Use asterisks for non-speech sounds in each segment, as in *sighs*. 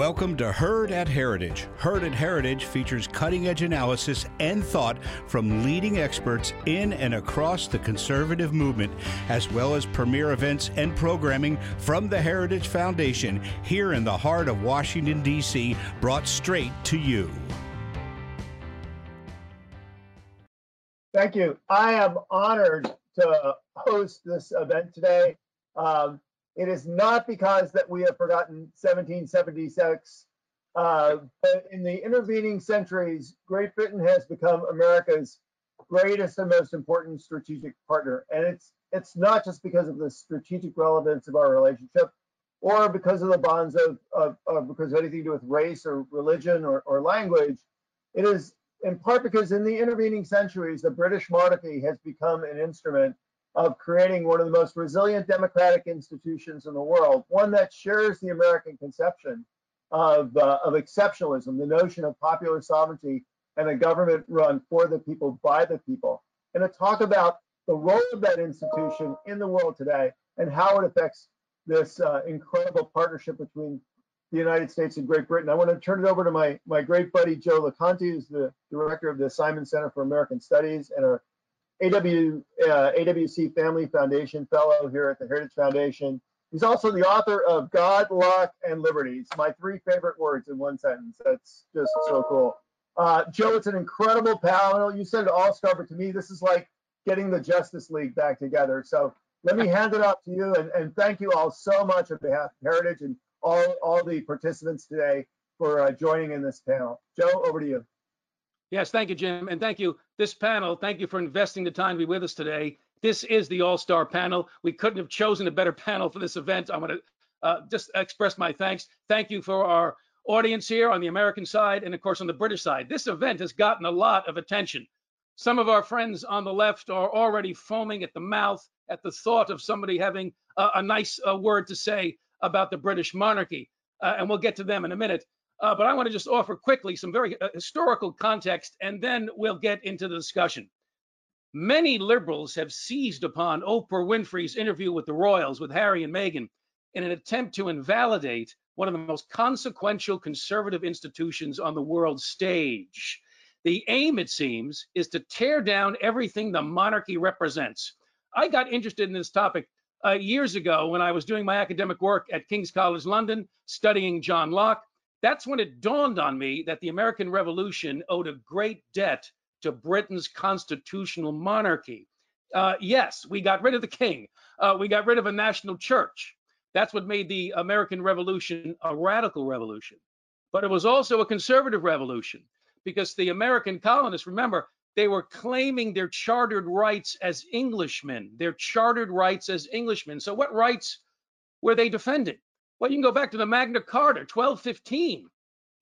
Welcome to Heard at Heritage. Heard at Heritage features cutting edge analysis and thought from leading experts in and across the conservative movement, as well as premier events and programming from the Heritage Foundation here in the heart of Washington, D.C., brought straight to you. Thank you. I am honored to host this event today. Um, it is not because that we have forgotten 1776, uh, but in the intervening centuries, Great Britain has become America's greatest and most important strategic partner. And it's it's not just because of the strategic relevance of our relationship or because of the bonds of, of, of because of anything to do with race or religion or, or language. It is in part because in the intervening centuries, the British monarchy has become an instrument of creating one of the most resilient democratic institutions in the world, one that shares the American conception of, uh, of exceptionalism, the notion of popular sovereignty and a government run for the people, by the people, and to talk about the role of that institution in the world today and how it affects this uh, incredible partnership between the United States and Great Britain. I want to turn it over to my, my great buddy, Joe LoConte, who's the director of the Simon Center for American Studies and our AW, uh, AWC Family Foundation Fellow here at the Heritage Foundation. He's also the author of God, Locke, and Liberties, my three favorite words in one sentence. That's just so cool. Uh, Joe, it's an incredible panel. You said it all-star, but to me, this is like getting the Justice League back together. So let me hand it off to you, and, and thank you all so much on behalf of Heritage and all, all the participants today for uh, joining in this panel. Joe, over to you. Yes, thank you, Jim. And thank you, this panel. Thank you for investing the time to be with us today. This is the All Star panel. We couldn't have chosen a better *laughs* panel for this event. I want to uh, just express my thanks. Thank you for our audience here on the American side and, of course, on the British side. This event has gotten a lot of attention. Some of our friends on the left are already foaming at the mouth at the thought of somebody having a, a nice uh, word to say about the British monarchy. Uh, and we'll get to them in a minute. Uh, but I want to just offer quickly some very uh, historical context, and then we'll get into the discussion. Many liberals have seized upon Oprah Winfrey's interview with the royals, with Harry and Meghan, in an attempt to invalidate one of the most consequential conservative institutions on the world stage. The aim, it seems, is to tear down everything the monarchy represents. I got interested in this topic uh, years ago when I was doing my academic work at King's College London, studying John Locke. That's when it dawned on me that the American Revolution owed a great debt to Britain's constitutional monarchy. Uh, yes, we got rid of the king. Uh, we got rid of a national church. That's what made the American Revolution a radical revolution. But it was also a conservative revolution because the American colonists, remember, they were claiming their chartered rights as Englishmen, their chartered rights as Englishmen. So, what rights were they defending? Well, you can go back to the Magna Carta, 1215.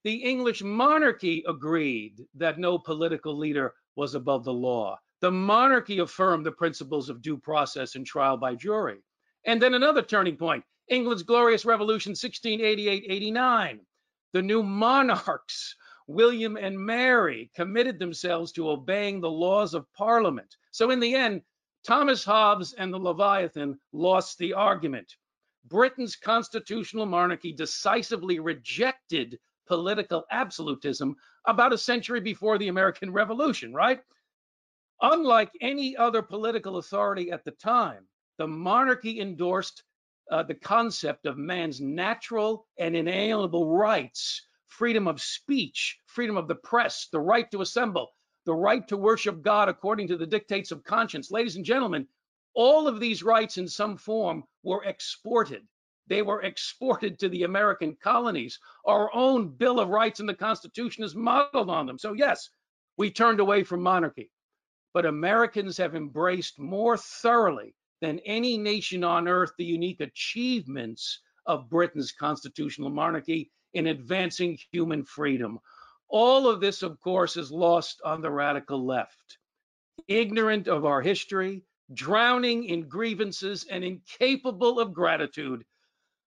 The English monarchy agreed that no political leader was above the law. The monarchy affirmed the principles of due process and trial by jury. And then another turning point England's Glorious Revolution, 1688 89. The new monarchs, William and Mary, committed themselves to obeying the laws of Parliament. So, in the end, Thomas Hobbes and the Leviathan lost the argument. Britain's constitutional monarchy decisively rejected political absolutism about a century before the American Revolution, right? Unlike any other political authority at the time, the monarchy endorsed uh, the concept of man's natural and inalienable rights freedom of speech, freedom of the press, the right to assemble, the right to worship God according to the dictates of conscience. Ladies and gentlemen, all of these rights in some form were exported. They were exported to the American colonies. Our own Bill of Rights and the Constitution is modeled on them. So, yes, we turned away from monarchy, but Americans have embraced more thoroughly than any nation on earth the unique achievements of Britain's constitutional monarchy in advancing human freedom. All of this, of course, is lost on the radical left. Ignorant of our history, drowning in grievances and incapable of gratitude,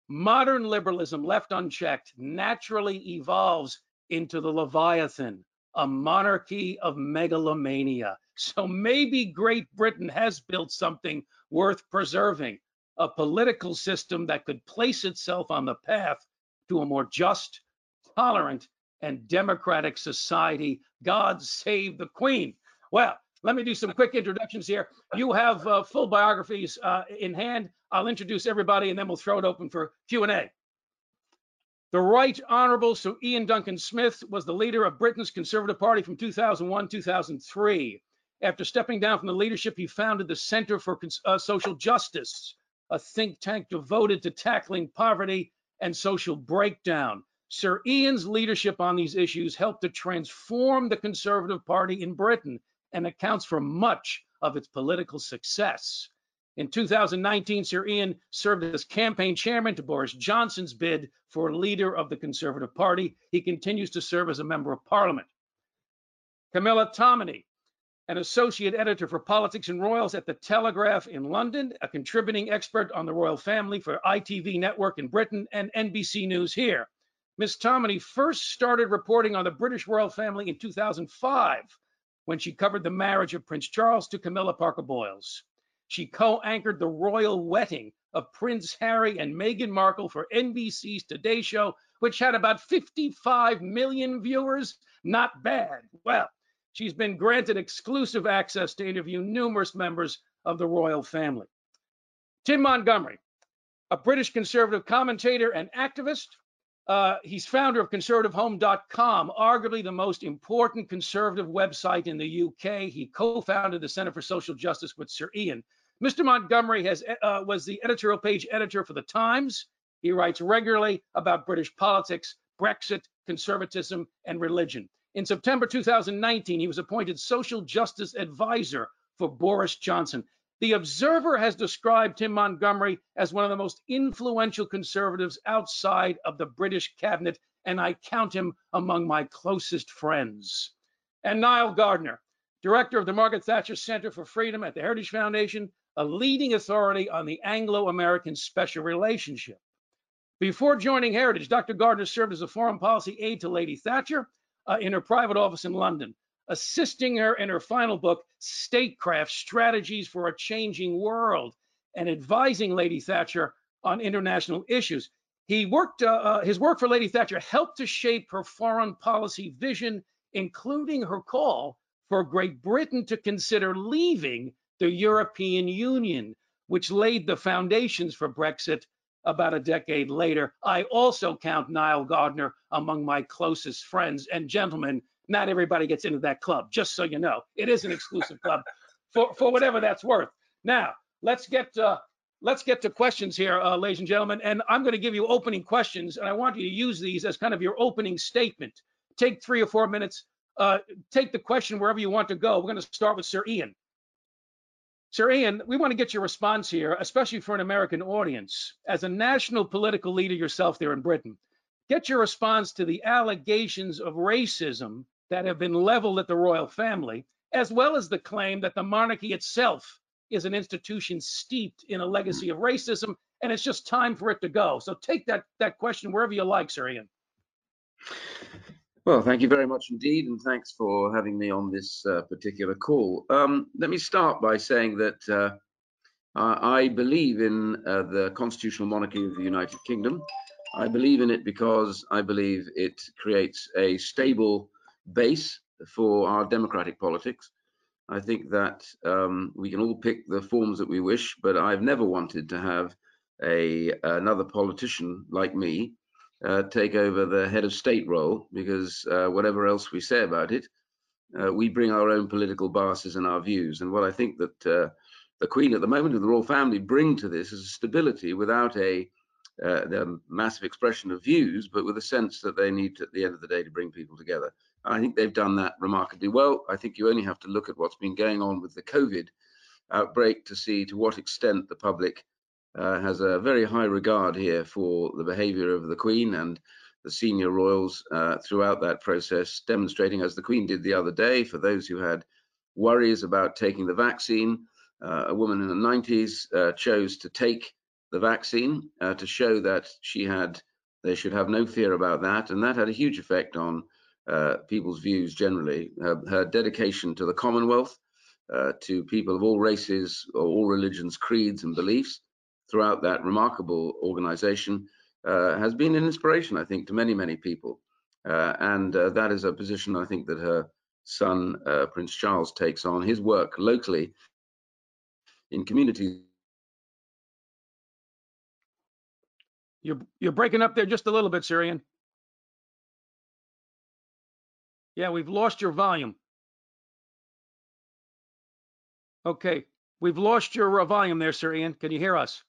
modern liberalism left unchecked naturally evolves into the Leviathan, a monarchy of megalomania. So maybe Great Britain has built something worth preserving, a political system that could place itself on the path to a more just, tolerant, and democratic society. God save the Queen. Well, let me do some quick introductions here. You have uh, full biographies uh, in hand. I'll introduce everybody and then we'll throw it open for Q&A. The Right Honorable Sir Ian Duncan Smith was the leader of Britain's Conservative Party from 2001 2003. After stepping down from the leadership, he founded the Center for uh, Social Justice, a think tank devoted to tackling poverty and social breakdown. Sir Ian's leadership on these issues helped to transform the Conservative Party in Britain and accounts for much of its political success. In 2019, Sir Ian served as campaign chairman to Boris Johnson's bid for leader of the Conservative Party. He continues to serve as a member of parliament. Camilla Tominey, an associate editor for politics and royals at the Telegraph in London, a contributing expert on the royal family for ITV Network in Britain and NBC News here. Ms. Tominey first started reporting on the British royal family in 2005 when she covered the marriage of Prince Charles to Camilla Parker Bowles. She co anchored the royal wedding of Prince Harry and Meghan Markle for NBC's Today Show, which had about 55 million viewers. Not bad. Well, she's been granted exclusive access to interview numerous members of the royal family. Tim Montgomerie, a British conservative commentator and activist, uh, he's founder of conservativehome.com, arguably the most important conservative website in the UK. He co-founded the Center for Social Justice with Sir Ian. Mr. Montgomerie has uh, was the editorial page editor for the Times. He writes regularly about British politics, Brexit, conservatism, and religion. In September 2019, he was appointed social justice advisor for Boris Johnson. The Observer has described Tim Montgomerie as one of the most influential conservatives outside of the British cabinet, and I count him among my closest friends. And Nile Gardiner, director of the Margaret Thatcher Center for Freedom at the Heritage Foundation, a leading authority on the Anglo American special relationship. Before joining Heritage, Dr. Gardiner served as a foreign policy aide to Lady Thatcher uh, in her private office in London assisting her in her final book, Statecraft Strategies for a Changing World, and advising Lady Thatcher on international issues. He worked, uh, uh, his work for Lady Thatcher helped to shape her foreign policy vision, including her call for Great Britain to consider leaving the European Union, which laid the foundations for Brexit about a decade later. I also count Nile Gardiner among my closest friends. And gentlemen, not everybody gets into that club, just so you know. It is an exclusive club for, for whatever that's worth. Now, let's get uh, let's get to questions here, uh, ladies and gentlemen. And I'm going to give you opening questions, and I want you to use these as kind of your opening statement. Take three or four minutes. Uh, take the question wherever you want to go. We're going to start with Sir Ian. Sir Ian, we want to get your response here, especially for an American audience. As a national political leader yourself there in Britain, get your response to the allegations of racism that have been leveled at the royal family, as well as the claim that the monarchy itself is an institution steeped in a legacy of racism, and it's just time for it to go. So take that that question wherever you like, Sir Ian. Well, thank you very much indeed, and thanks for having me on this uh, particular call. Um, let me start by saying that uh, I believe in uh, the constitutional monarchy of the United Kingdom. I believe in it because I believe it creates a stable base for our democratic politics. I think that um, we can all pick the forms that we wish, but I've never wanted to have a another politician like me uh, take over the head of state role because uh, whatever else we say about it, uh, we bring our own political biases and our views. And what I think that uh, the Queen at the moment and the royal family bring to this is stability without a uh, massive expression of views, but with a sense that they need to, at the end of the day to bring people together. I think they've done that remarkably well. I think you only have to look at what's been going on with the COVID outbreak to see to what extent the public uh, has a very high regard here for the behavior of the Queen and the senior royals uh, throughout that process, demonstrating, as the Queen did the other day, for those who had worries about taking the vaccine, uh, a woman in the 90s uh, chose to take the vaccine uh, to show that she had, they should have no fear about that, and that had a huge effect on uh, people's views generally. Her, her, dedication to the Commonwealth, uh, to people of all races, all religions, creeds, and beliefs throughout that remarkable organization uh, has been an inspiration, I think, to many, many people. Uh, and uh, that is a position I think that her son, uh, Prince Charles, takes on. His work locally in communities. You're, you're breaking up there just a little bit, Sir Ian. Yeah, we've lost your volume. Okay, we've lost your uh, volume there, Sir Ian. Can you hear us?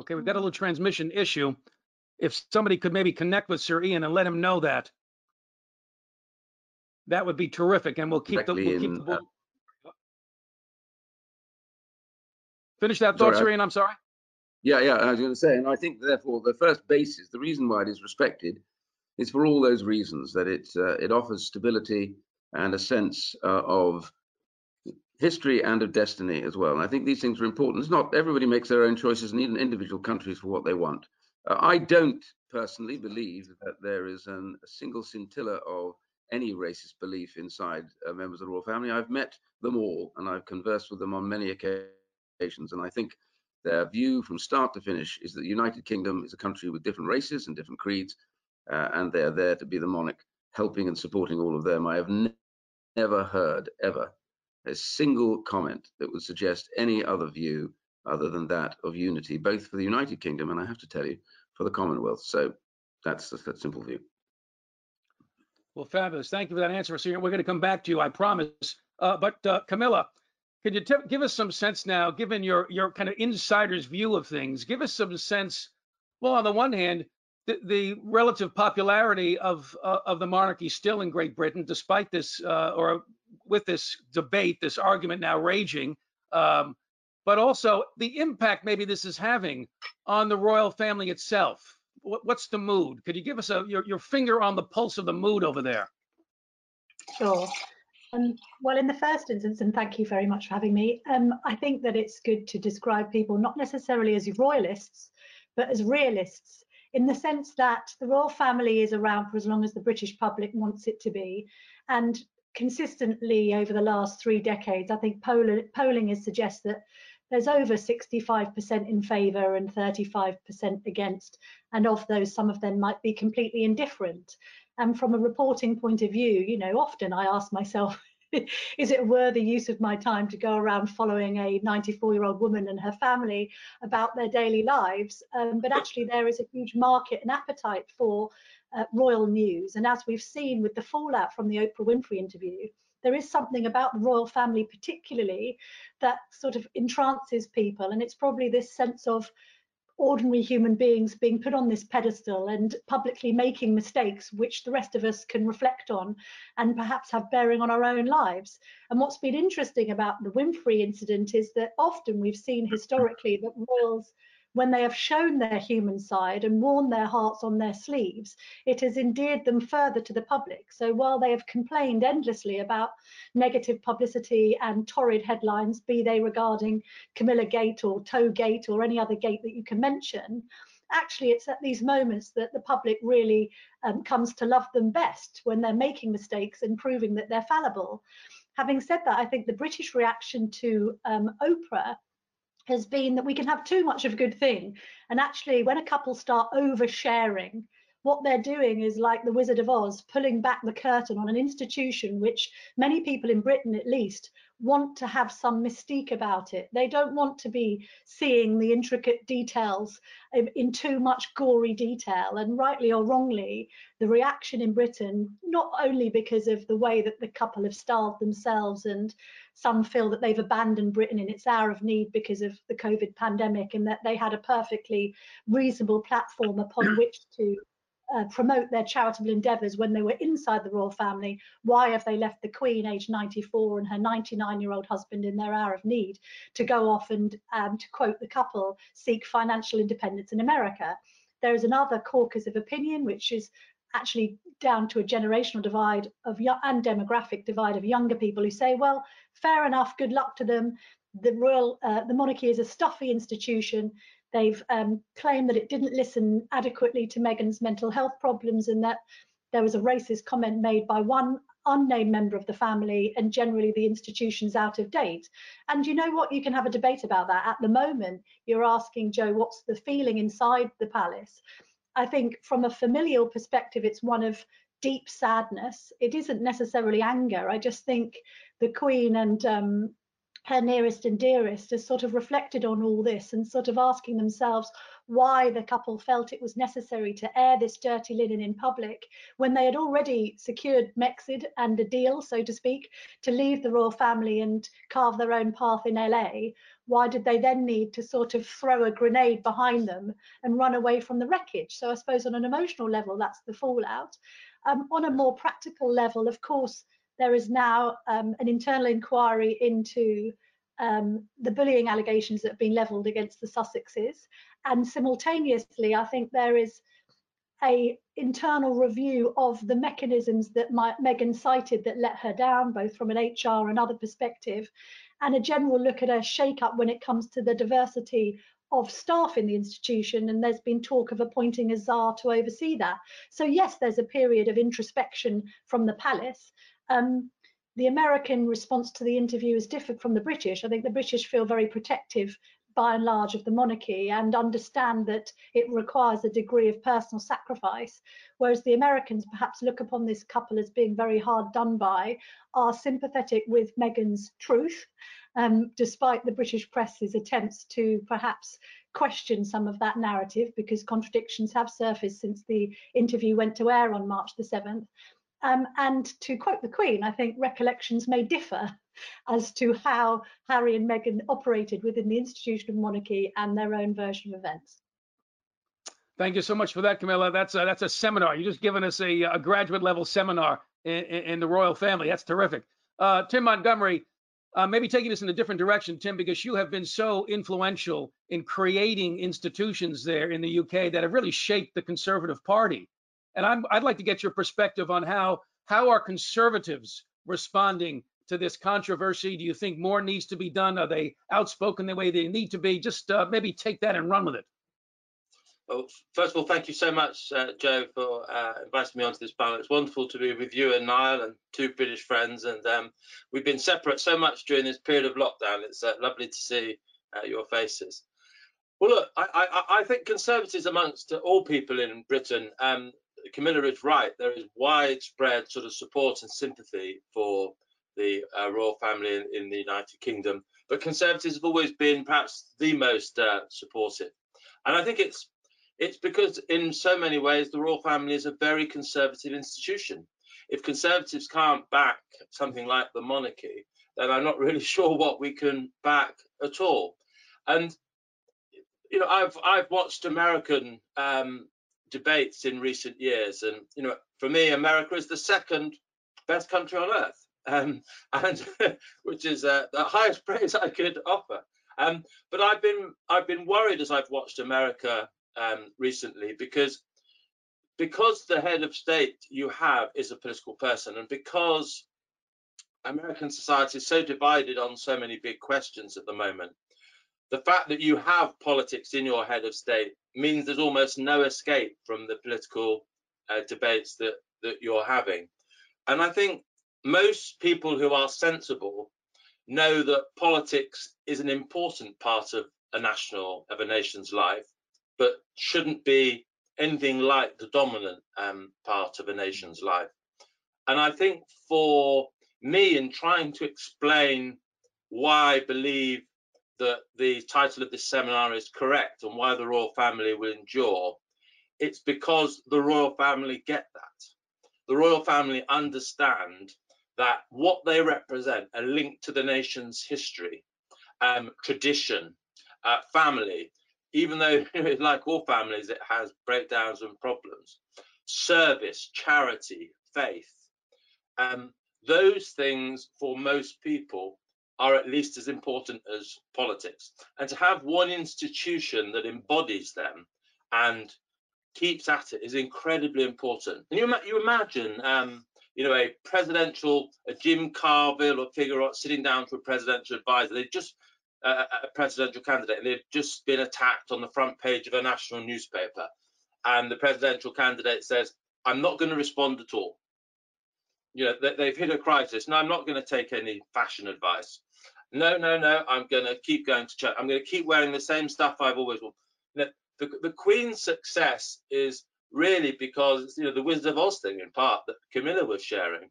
Okay, we've got a little transmission issue. If somebody could maybe connect with Sir Ian and let him know that, that would be terrific, and we'll keep the, we'll keep in, the uh, Finish that thought, Sorry, Sir Ian, I'm sorry. Yeah, yeah, I was going to say, and I think therefore the first basis, the reason why it is respected, is for all those reasons that it uh, it offers stability and a sense uh, of history and of destiny as well. And I think these things are important. It's not everybody makes their own choices, and even individual countries for what they want. Uh, I don't personally believe that there is an, a single scintilla of any racist belief inside uh, members of the royal family. I've met them all, and I've conversed with them on many occasions, and I think their view from start to finish is that the United Kingdom is a country with different races and different creeds, uh, and they are there to be the monarch, helping and supporting all of them. I have ne- never heard ever a single comment that would suggest any other view other than that of unity, both for the United Kingdom and I have to tell you, for the Commonwealth. So that's just that simple view. Well, fabulous. Thank you for that answer, Sir We're going to come back to you, I promise. Uh, but uh, Camilla, could you t- give us some sense now, given your your kind of insider's view of things? Give us some sense. Well, on the one hand, the, the relative popularity of uh, of the monarchy still in Great Britain, despite this uh, or with this debate, this argument now raging, um, but also the impact maybe this is having on the royal family itself. What, what's the mood? Could you give us a your, your finger on the pulse of the mood over there? Sure. Um, well, in the first instance, and thank you very much for having me, um, I think that it's good to describe people not necessarily as royalists, but as realists, in the sense that the royal family is around for as long as the British public wants it to be. And consistently over the last three decades, I think poll polling has suggested that there's over 65% in favour and 35% against. And of those, some of them might be completely indifferent. And from a reporting point of view, you know, often I ask myself, *laughs* is it worthy use of my time to go around following a 94 year old woman and her family about their daily lives? Um, but actually, there is a huge market and appetite for uh, royal news. And as we've seen with the fallout from the Oprah Winfrey interview, there is something about the royal family, particularly, that sort of entrances people. And it's probably this sense of ordinary human beings being put on this pedestal and publicly making mistakes which the rest of us can reflect on and perhaps have bearing on our own lives. And what's been interesting about the Winfrey incident is that often we've seen historically that royals when they have shown their human side and worn their hearts on their sleeves, it has endeared them further to the public. So while they have complained endlessly about negative publicity and torrid headlines, be they regarding Camilla Gate or Toe Gate or any other gate that you can mention, actually it's at these moments that the public really um, comes to love them best when they're making mistakes and proving that they're fallible. Having said that, I think the British reaction to um, Oprah has been that we can have too much of a good thing. And actually, when a couple start oversharing, what they're doing is like the Wizard of Oz, pulling back the curtain on an institution which many people in Britain, at least, want to have some mystique about it. They don't want to be seeing the intricate details in, too much gory detail. And rightly or wrongly, the reaction in Britain, not only because of the way that the couple have styled themselves and some feel that they've abandoned Britain in its hour of need because of the COVID pandemic and that they had a perfectly reasonable platform upon which to uh, promote their charitable endeavours when they were inside the royal family. Why have they left the Queen, aged 94, and her 99 year old husband in their hour of need to go off and, um, to quote the couple, seek financial independence in America? There is another caucus of opinion, which is actually down to a generational divide of and demographic divide of younger people who say, well, fair enough, good luck to them. The royal, uh, the monarchy is a stuffy institution. They've um, claimed that it didn't listen adequately to Meghan's mental health problems and that there was a racist comment made by one unnamed member of the family and generally the institution's out of date. And you know what? You can have a debate about that. At the moment, you're asking Joe, what's the feeling inside the palace? I think from a familial perspective, it's one of deep sadness. It isn't necessarily anger. I just think the Queen and um, her nearest and dearest has sort of reflected on all this and sort of asking themselves why the couple felt it was necessary to air this dirty linen in public when they had already secured Megxit and a deal, so to speak, to leave the royal family and carve their own path in LA. Why did they then need to sort of throw a grenade behind them and run away from the wreckage? So I suppose on an emotional level, that's the fallout. Um, on a more practical level, of course, there is now um, an internal inquiry into um, the bullying allegations that have been levelled against the Sussexes. And simultaneously, I think there is a internal review of the mechanisms that my, Meghan cited that let her down, both from an HR and other perspective, and a general look at a shake-up when it comes to the diversity of staff in the institution. And there's been talk of appointing a czar to oversee that. So yes, there's a period of introspection from the palace, um, the American response to the interview is different from the British. I think the British feel very protective by and large of the monarchy and understand that it requires a degree of personal sacrifice, whereas the Americans perhaps look upon this couple as being very hard done by, are sympathetic with Meghan's truth, um, despite the British press's attempts to perhaps question some of that narrative because contradictions have surfaced since the interview went to air on March the 7th. Um, and to quote the Queen, I think recollections may differ *laughs* as to how Harry and Meghan operated within the institution of monarchy and their own version of events. Thank you so much for that, Camilla. That's a, that's a seminar. You're just giving us a, a graduate level seminar in, in, the royal family. That's terrific. Uh, Tim Montgomerie, uh, maybe taking us in a different direction, Tim, because you have been so influential in creating institutions there in the UK that have really shaped the Conservative Party. And I'm, I'd like to get your perspective on how how are conservatives responding to this controversy? Do you think more needs to be done? Are they outspoken the way they need to be? Just uh, maybe take that and run with it. Well, first of all, thank you so much, uh, Joe, for uh, inviting me onto this panel. It's wonderful to be with you and Nile and two British friends. And um, we've been separate so much during this period of lockdown. It's uh, lovely to see uh, your faces. Well, look, I, I, I, think Conservatives amongst all people in Britain um, Camilla is right. There is widespread sort of support and sympathy for the uh, royal family in, in, the United Kingdom, but Conservatives have always been perhaps the most uh, supportive, and I think it's it's because in so many ways the royal family is a very conservative institution. If Conservatives can't back something like the monarchy, then I'm not *laughs* really sure what we can back at all. And you know, I've I've watched American um, debates in recent years. And, you know, for me, America is the second best country on earth, *laughs* um, and *laughs* which is uh, the highest *laughs* praise I could offer. Um, but I've been I've been worried as I've watched America um, recently because because the head of state you have is a political person, and because American society is so divided on so many big questions at the moment, the fact that you have politics in your head of state means there's almost no escape from the political uh, debates that that you're having. And i think most people who are sensible know that politics is an important part of a national of a nation's life but shouldn't be anything like the dominant um, part of a nation's life. And i think for me in trying to explain why i believe that the title of this seminar is correct and why the royal family will endure, it's because the royal family get that. The royal family understand that what they represent are linked to the nation's history, um, tradition, uh, family, even though, *laughs* like all families, it has breakdowns and problems, service, charity, faith. Um, those things for most people are at least as important as politics. And to have one institution that embodies them and keeps at it is incredibly important. And you, you imagine, um, you know, a presidential, a Jim Carville or figure sitting down to a presidential advisor. They've just uh, a presidential candidate, and they've just been attacked on the front page of a national newspaper. And the presidential candidate says, "I'm not going to respond at all." You know, they, they've hit a crisis. No, I'm not going to take any fashion advice. No, no, no, I'm going to keep going to church. I'm going to keep wearing the same stuff I've always worn. You know, the, the Queen's success is really because, you know, the Wizard of Oz thing in part that Camilla was sharing.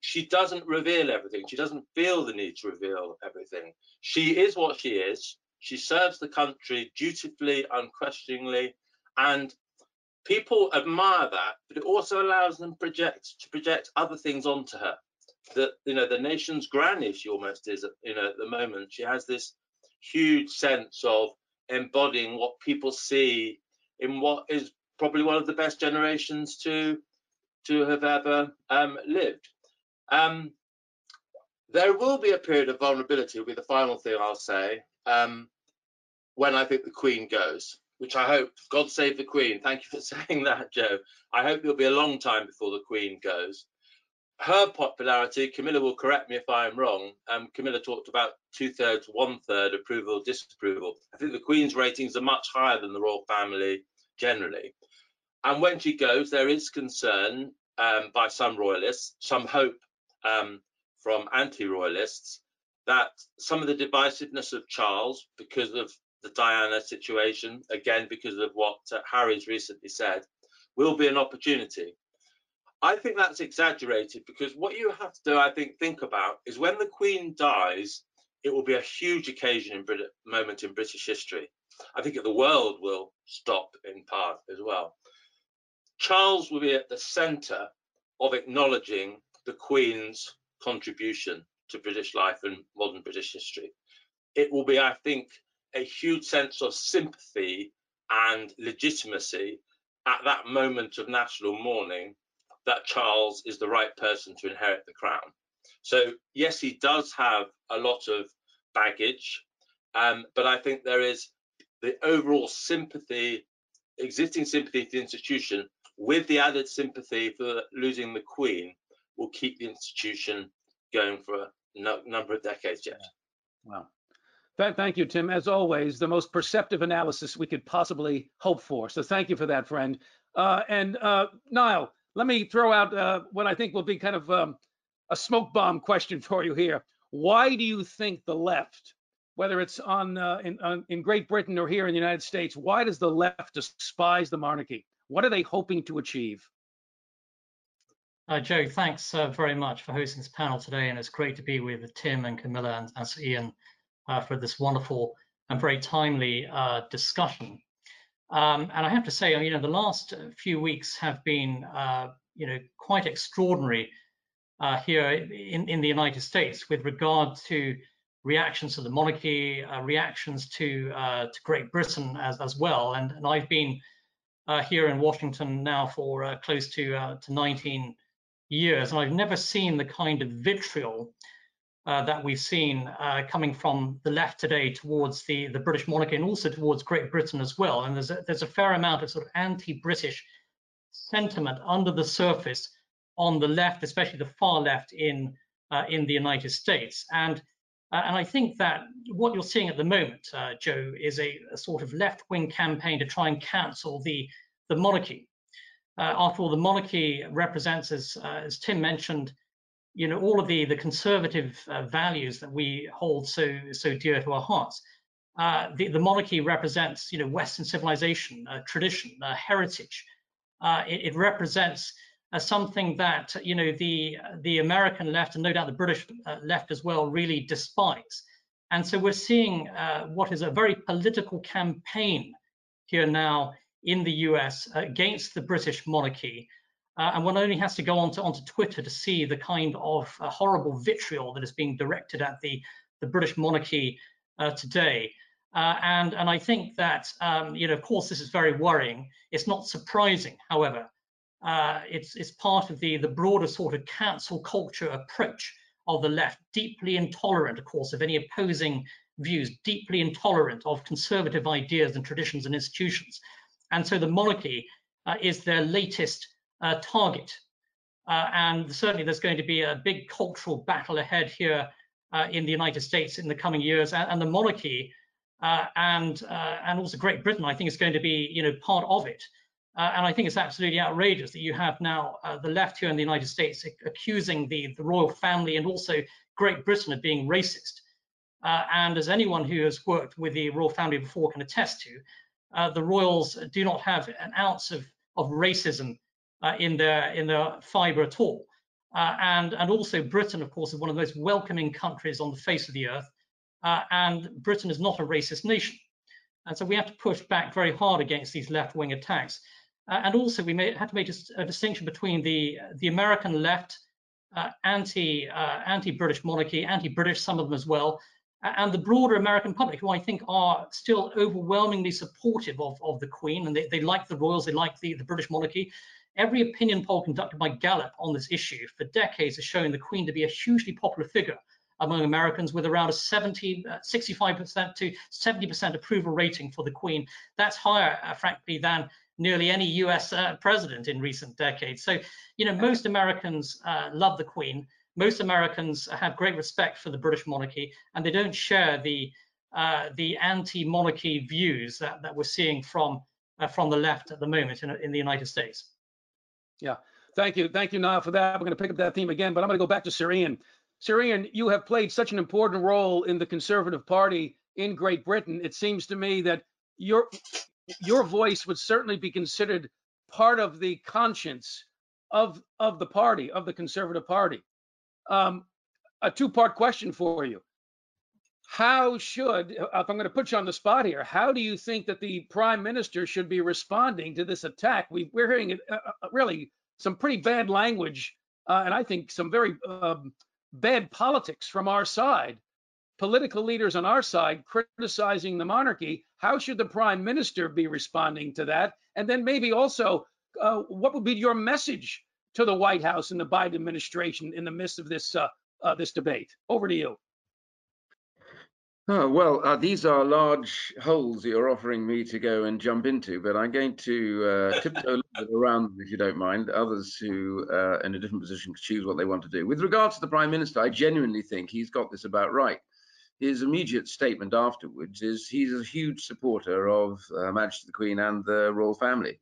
She doesn't reveal everything. She doesn't feel the need to reveal everything. She is what she is. She serves the country dutifully, unquestioningly, and people admire that, but it also allows them project to project other things onto her. That you know, the nation's granny, she almost is, you know, at the moment. She has this huge sense of embodying what people see in what is probably one of the best generations to to have ever um, lived. Um, there will be a period of vulnerability, will be the final thing I'll say, um, when I think the Queen goes which I hope, God save the Queen. Thank you for *laughs* saying that, Joe. I hope it'll be a long time before the Queen goes. Her popularity, Camilla will correct me if I'm wrong. Um, Camilla talked about two thirds, one third approval, disapproval. I think the Queen's ratings are much higher than the royal family generally. And when she goes, there is concern um, by some royalists, some hope um, from anti royalists that some of the divisiveness of Charles, because of the Diana situation, again, because of what uh, Harry's recently said, will be an opportunity. I think that's exaggerated because what you have to, I think, think about is when the Queen dies, it will be a huge occasion in Brit moment in British history. I think the world will stop in part as well. Charles will be at the centre of acknowledging the Queen's contribution to British life and modern British history. It will be, I think, a huge sense of sympathy and legitimacy at that moment of national mourning that Charles is the right person to inherit the crown. So, yes, he does have a lot of baggage, um, but I think there is the overall sympathy, existing sympathy for the institution, with the added sympathy for losing the Queen, will keep the institution going for a number of decades yet. Wow. Thank you, Tim. As always, the most perceptive analysis we could possibly hope for. So thank you for that, friend. Uh, and uh, Nile, let me throw out uh, what I think will be kind of um, a smoke bomb question *laughs* for you here. Why do you think the left, whether it's on, uh, in, on, in Great Britain or here in the United States, why does the left despise the monarchy? What are they hoping to achieve? Uh, Joe, thanks uh, very much for hosting this panel today, and it's great to be with Tim and Camilla and, and Ian uh, for this wonderful and very timely uh, discussion. Um, and I have to say, you know, the last few weeks have been, uh, you know, quite extraordinary uh, here in, in the United States with regard to reactions to the monarchy, uh, reactions to uh, to Great Britain as as well. And, and I've been here in Washington now for close to to 19 years, and I've never seen the kind of vitriol uh, that we've seen uh, coming from the left today towards the, the British monarchy and also towards Great Britain as well. And there's a, there's a fair amount of sort of anti-British sentiment under the surface on the left, especially the far left in uh, in the United States. And uh, and I think that what you're seeing at the moment, uh, Joe, is a, a sort of left-wing campaign to try and cancel the the monarchy. Uh, after all, the monarchy represents, as as Tim mentioned, you know all of the the conservative uh, values that we hold so so dear to our hearts. Uh, the, the monarchy represents you know Western civilization, uh, tradition, uh, heritage. Uh, it, it, represents something that you know the the American left and no doubt the British left as well really despise. And so we're seeing what is a very political campaign here now in the US against the British monarchy uh, and one only has to go onto, onto Twitter to see the kind of uh, horrible vitriol that is being directed at the, the British monarchy uh, today. Uh, and, and I think that, um, you know, of course, this is very worrying. It's not surprising, however. Uh, it's, it's part of the, the broader sort of cancel culture approach of the left, deeply intolerant, of course, of any opposing views, deeply intolerant of conservative ideas and traditions and institutions. And so the monarchy uh, is their latest target. Uh, and certainly there's going to be a big cultural battle ahead here uh, in the United States in the coming years, and, and the monarchy uh, and and also Great Britain, I think, is going to be you know part of it. Uh, and I think it's absolutely outrageous that you have now uh, the left here in the United States accusing the, the royal family and also Great Britain of being racist. Uh, and as anyone who has worked with the royal family before can attest to, the royals do not have an ounce of, of racism in their in their fibre at all. Uh, and and also Britain, of course, is one of the most welcoming countries on the face of the earth. and Britain is not a racist nation. And so we have to push back very hard against these left-wing attacks. Uh, and also we may, have to make a, a, distinction between the the American left, uh, anti uh, anti-British monarchy, anti-British some of them as well, and the broader American public, who I think are still overwhelmingly supportive of, of the Queen, and they, they like the royals, they like the, the British monarchy. Every opinion poll conducted by Gallup on this issue for decades has shown the Queen to be a hugely popular figure among Americans with around a 70, 65% uh, to 70% approval rating for the Queen. That's higher, uh, frankly, than nearly any US uh, president in recent decades. So, you know, most Americans uh, love the Queen. Most Americans have great respect for the British monarchy, and they don't share the uh, the anti-monarchy views that, that we're seeing from uh, from the left at the moment in, in the United States. Yeah, thank you, thank you, Nile, for that. We're going to pick up that theme again, but I'm going to go back to Sir Ian. Sir Ian, you have played such an important role in the Conservative Party in Great Britain. It seems to me that your your voice would certainly be considered part of the conscience of of the party, of the Conservative Party. Um, a two-part question for you. How should, if I'm going to put you on the spot here, how do you think that the prime minister should be responding to this attack? We, are hearing uh, uh, really some pretty bad language, uh, and I think some very um, bad politics from our side political leaders on our side criticizing the monarchy, how should the prime minister be responding to that? And then maybe also, uh, what would be your message to the White House and the Biden administration in the midst of this uh, uh, this debate? Over to you. Oh, well, uh, these are large holes you're offering me to go and jump into, but I'm going to uh, tiptoe a little bit around if you don't mind. Others who uh, in a different position choose what they want to do. With regard to the Prime Minister, I genuinely think he's got this about right his immediate statement afterwards is he's a huge supporter of uh, Majesty the Queen and the royal family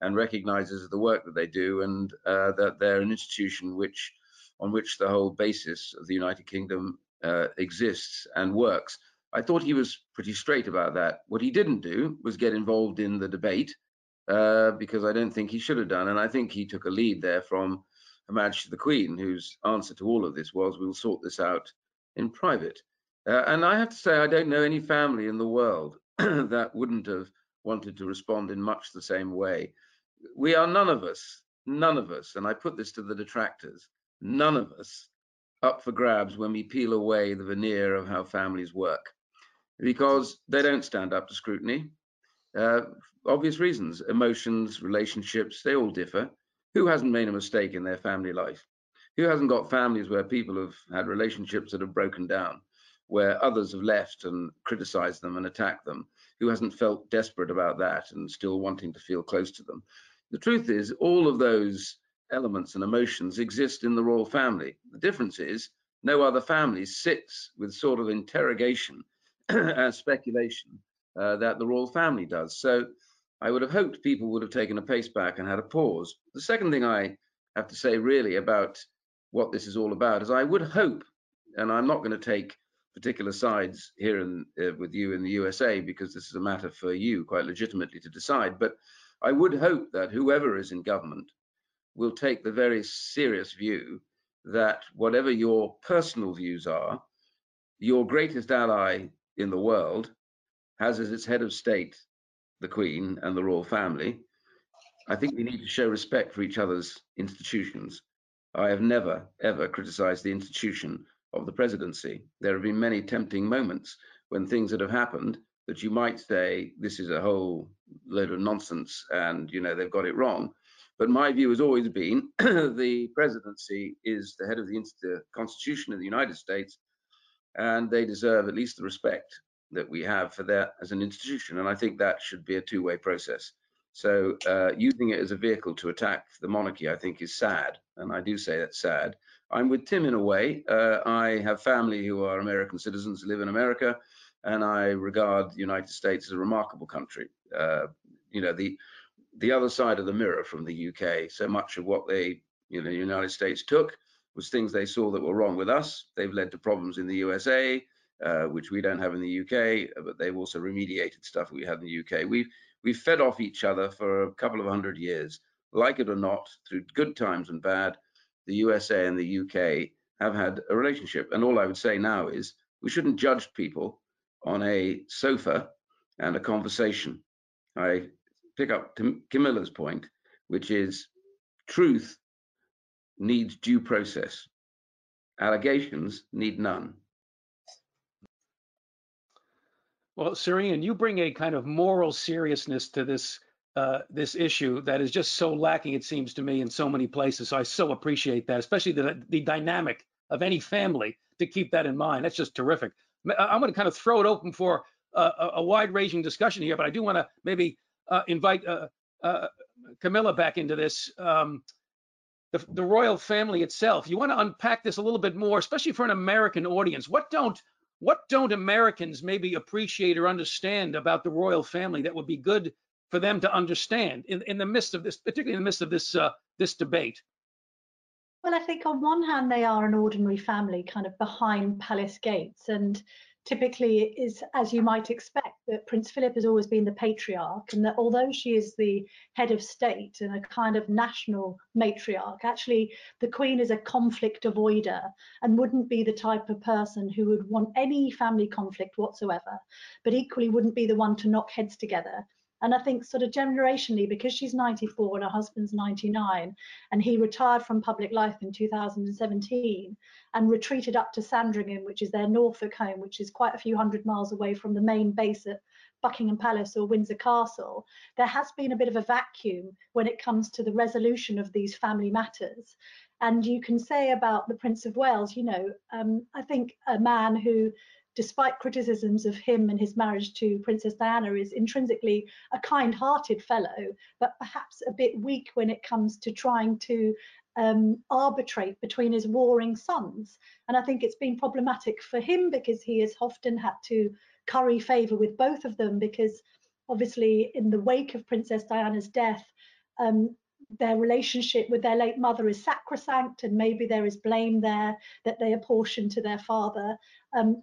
and recognizes the work that they do and uh, that they're an institution which on which the whole basis of the United Kingdom uh, exists and works. I thought he was pretty straight about that. What he didn't do was get involved in the debate uh, because I don't think he should have done. And I think he took a lead there from Majesty the Queen, whose answer to all of this was, we'll sort this out in private. Uh, and I have to say, I don't know any family in the world *clears throat* that wouldn't have wanted to respond in much the same way. We are none of us, none of us, and I put this to the detractors, none of us up for grabs when we peel away the veneer of how families work because they don't stand up to scrutiny. Uh, obvious reasons, emotions, relationships, they all differ. Who hasn't made a mistake in their family life? Who hasn't got families where people have had relationships that have broken down? where others have left and criticized them and attacked them, who hasn't felt desperate about that and still wanting to feel close to them. The truth is, all of those elements and emotions exist in the royal family. The difference is, no other family sits with sort of interrogation *clears throat* and speculation uh, that the royal family does. So I would have hoped people would have taken a pace back and had a pause. The second thing I have to say really about what this is all about is I would hope, and I'm not going to take particular sides here in, uh, with you in the USA because this is a matter for you quite legitimately to decide. But I would hope that whoever is in government will take the very serious view that whatever your personal views are, your greatest ally in the world has as its head of state the Queen and the royal family. I think we need to show respect for each other's institutions. I have never, ever criticized the institution of the presidency. There have been many tempting moments when things that have happened that you might say this is a whole load of nonsense and you know they've got it wrong. But my view has always been *clears throat* the presidency is the head of the, the Constitution of the United States, and they deserve at least the respect that we have for that as an institution. And I think that should be a two-way process. So uh, using it as a vehicle to attack the monarchy, I think, is sad, and I do say that's sad. I'm with Tim in a way. Uh, I have family who are American citizens, live in America, and I regard the United States as a remarkable country. Uh, you know, the the other side of the mirror from the UK. So much of what they, you know, the United States took was things they saw that were wrong with us. They've led to problems in the USA, uh, which we don't have in the UK, but they've also remediated stuff we had in the UK. We've we've fed off each other for a couple of hundred years, like it or not, through good times and bad. The USA and the UK have had a relationship, and all I would say now is we shouldn't judge people on a sofa and a conversation. I pick up Camilla's point, which is truth needs due process. Allegations need none. Well, Sir-Ian, you bring a kind of moral seriousness to this uh, this issue that is just so lacking, it seems to me, in so many places. So I so appreciate that, especially the the dynamic of any family to keep that in mind. That's just terrific. I'm going to kind of throw it open for a, a wide-ranging discussion here, but I do want to maybe uh, invite uh, uh, Camilla back into this. Um, the, the royal family itself. You want to unpack this a little bit more, especially for an American audience. What don't what don't Americans maybe appreciate or understand about the royal family that would be good for them to understand in, in the midst of this, particularly in the midst of this uh, this debate? Well, I think on one hand they are an ordinary family, kind of behind palace gates, and typically is as you might expect that Prince Philip has always been the patriarch and that although she is the head of state and a kind of national matriarch actually the queen is a conflict avoider and wouldn't be the type of person who would want any family conflict whatsoever but equally wouldn't be the one to knock heads together and I think sort of generationally, because she's 94 and her husband's 99, and he retired from public life in 2017 and retreated up to Sandringham, which is their Norfolk home, which is quite a few hundred miles away from the main base at Buckingham Palace or Windsor Castle, there has been a bit of a vacuum when it comes to the resolution of these family matters. And you can say about the Prince of Wales, you know, um, I think a man who despite criticisms of him and his marriage to Princess Diana, is intrinsically a kind hearted fellow, but perhaps a bit weak when it comes to trying to um, arbitrate between his warring sons. And I think it's been problematic for him because he has often had to curry favour with both of them because obviously in the wake of Princess Diana's death, um, their relationship with their late mother is sacrosanct and maybe there is blame there that they apportion to their father. Um,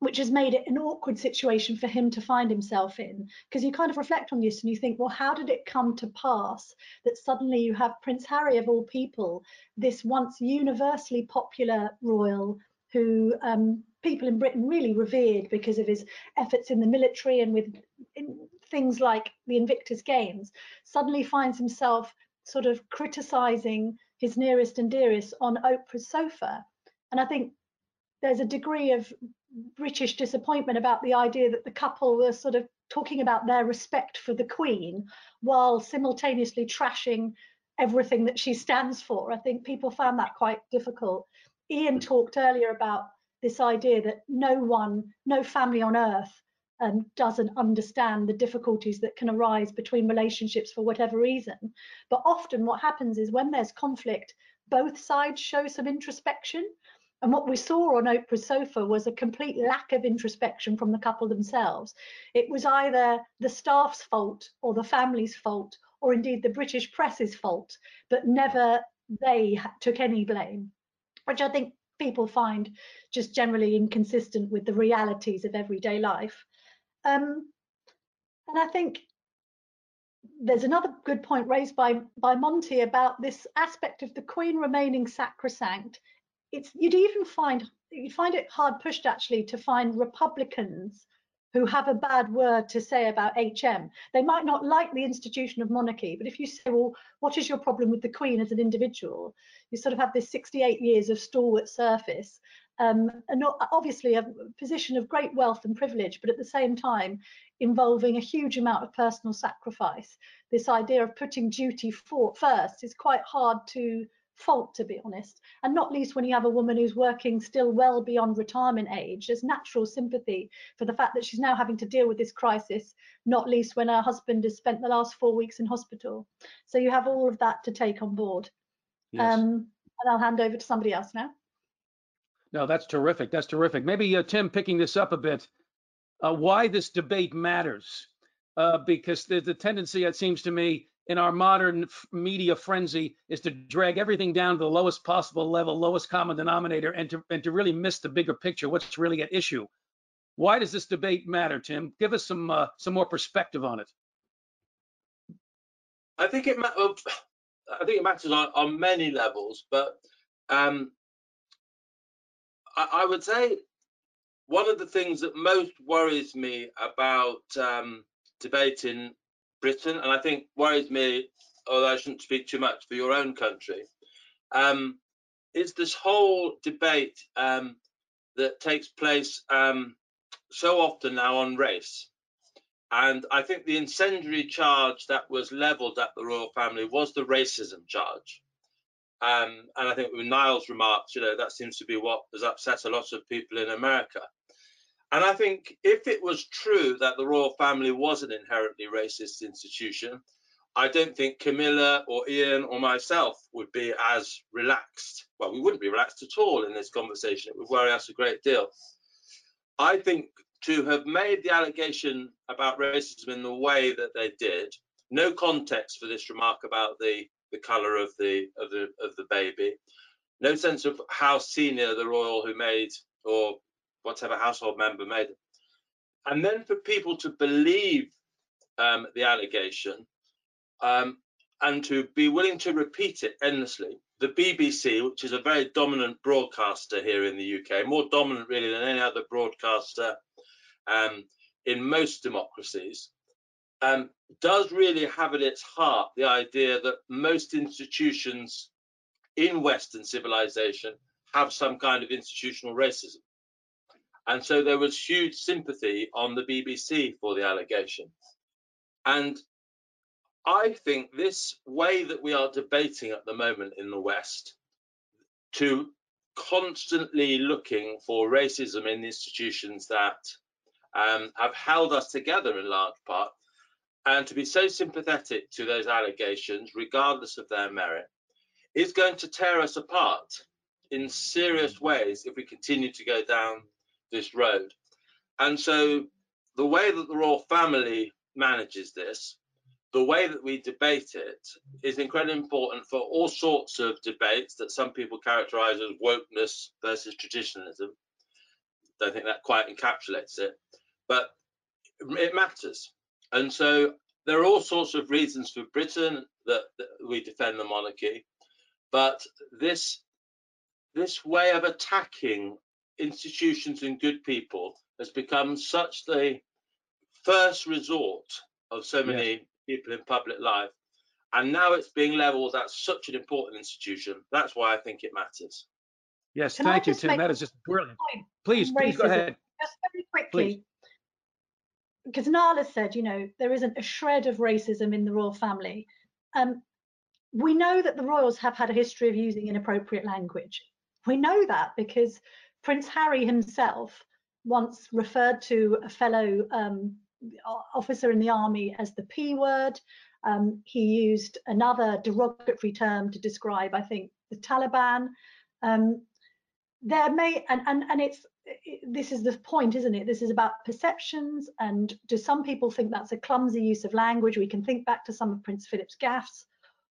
which has made it an awkward situation for him to find himself in. Because you kind of reflect on this and you think, well, how did it come to pass that suddenly you have Prince Harry, of all people, this once universally popular royal who um, people in Britain really revered because of his efforts in the military and with things like the Invictus Games, suddenly finds himself sort of criticizing his nearest and dearest on Oprah's sofa. And I think there's a degree of British disappointment about the idea that the couple were sort of talking about their respect for the Queen while simultaneously trashing everything that she stands for. I think people found that quite difficult. Ian talked earlier about this idea that no one, no family on earth um, doesn't understand the difficulties that can arise between relationships for whatever reason. But often what happens is when there's conflict, both sides show some introspection and what we saw on Oprah's sofa was a complete lack of introspection from the couple themselves. It was either the staff's fault or the family's fault, or indeed the British press's fault, but never they took any blame, which I think people find just generally inconsistent with the realities of everyday life. Um, and I think there's another good point raised by by Monty about this aspect of the Queen remaining sacrosanct it's you'd even find you find it hard pushed actually to find Republicans who have a bad word to say about HM. They might not like the institution of monarchy, but if you say, well, what is your problem with the Queen as an individual? You sort of have this 68 years of stalwart surface, um, and obviously a position of great wealth and privilege, but at the same time involving a huge amount of personal sacrifice. This idea of putting duty for, first is quite hard to fault, to be honest. And not least when you have a woman who's working still well beyond retirement age, there's natural sympathy for the fact that she's now having to deal with this crisis, not least when her husband has spent the last four weeks in hospital. So you have all of that to take on board. Yes. Um, and I'll hand over to somebody else now. No, that's terrific. That's terrific. Maybe uh, Tim, picking this up a bit, uh, why this debate matters. uh, because there's the tendency, it seems to me, in our modern media frenzy is to drag everything down to the lowest possible level, lowest common denominator, and to and to really miss the bigger picture, what's really at issue. Why does this debate matter, Tim? Give us some uh, some more perspective on it. I think it *sighs* I think it matters on, on many levels, but um, I, I, would say one of the things that most worries me about um, debate in Britain, and I think worries me, although I shouldn't speak too much for your own country, um, is this whole debate um, that takes place um, so often now on race. And I think the incendiary charge that was leveled at the royal family was the racism charge. Um, and I think with Nile's remarks, you know, that seems to be what has upset a lot of people in America. And I think if it was true that the royal family was an inherently racist institution, I don't think Camilla or Ian or myself would be as relaxed. Well, we wouldn't be relaxed at all in this conversation. It would worry us a great deal. I think to have made the allegation about racism in the way that they did, no context for this remark about the the color of the of the of the baby, no sense of how senior the royal who made or whatever household member made and then for people to believe um, the allegation um, and to be willing to repeat it endlessly. The BBC, which is a very dominant broadcaster here in the UK, more dominant really than any other broadcaster um, in most democracies, um, does really have at its heart the idea that most institutions in Western civilization have some kind of institutional racism. And so there was huge sympathy on the BBC for the allegations. And I think this way that we are debating at the moment in the West to constantly looking for racism in institutions that um, have held us together in large part. And to be so sympathetic to those allegations, regardless of their merit, is going to tear us apart in serious ways if we continue to go down this road. And so the way that the royal family manages this, the way that we debate it is incredibly important for all sorts of debates that some people characterize as wokeness versus traditionalism. Don't think that quite encapsulates it but it matters. And so there are all sorts of reasons for Britain that, that we defend the monarchy, but this this way of attacking institutions and good people has become such the first resort of so many yes. people in public life. And now it's being leveled at such an important institution. That's why I think it matters. Yes, Can thank you, Tim. That is just brilliant. Please, please go ahead. Just very quickly. Please because Nile said, you know, there isn't a shred of racism in the royal family. Um, we know that the royals have had a history of using inappropriate language. We know that because Prince Harry himself once referred to a fellow um, officer in the army as the P word. Um, he used another derogatory term to describe, I think, the Taliban. Um, there may and and and it's this is the point, isn't it? This is about perceptions. And do some people think that's a clumsy use of language? We can think back to some of Prince Philip's gaffes.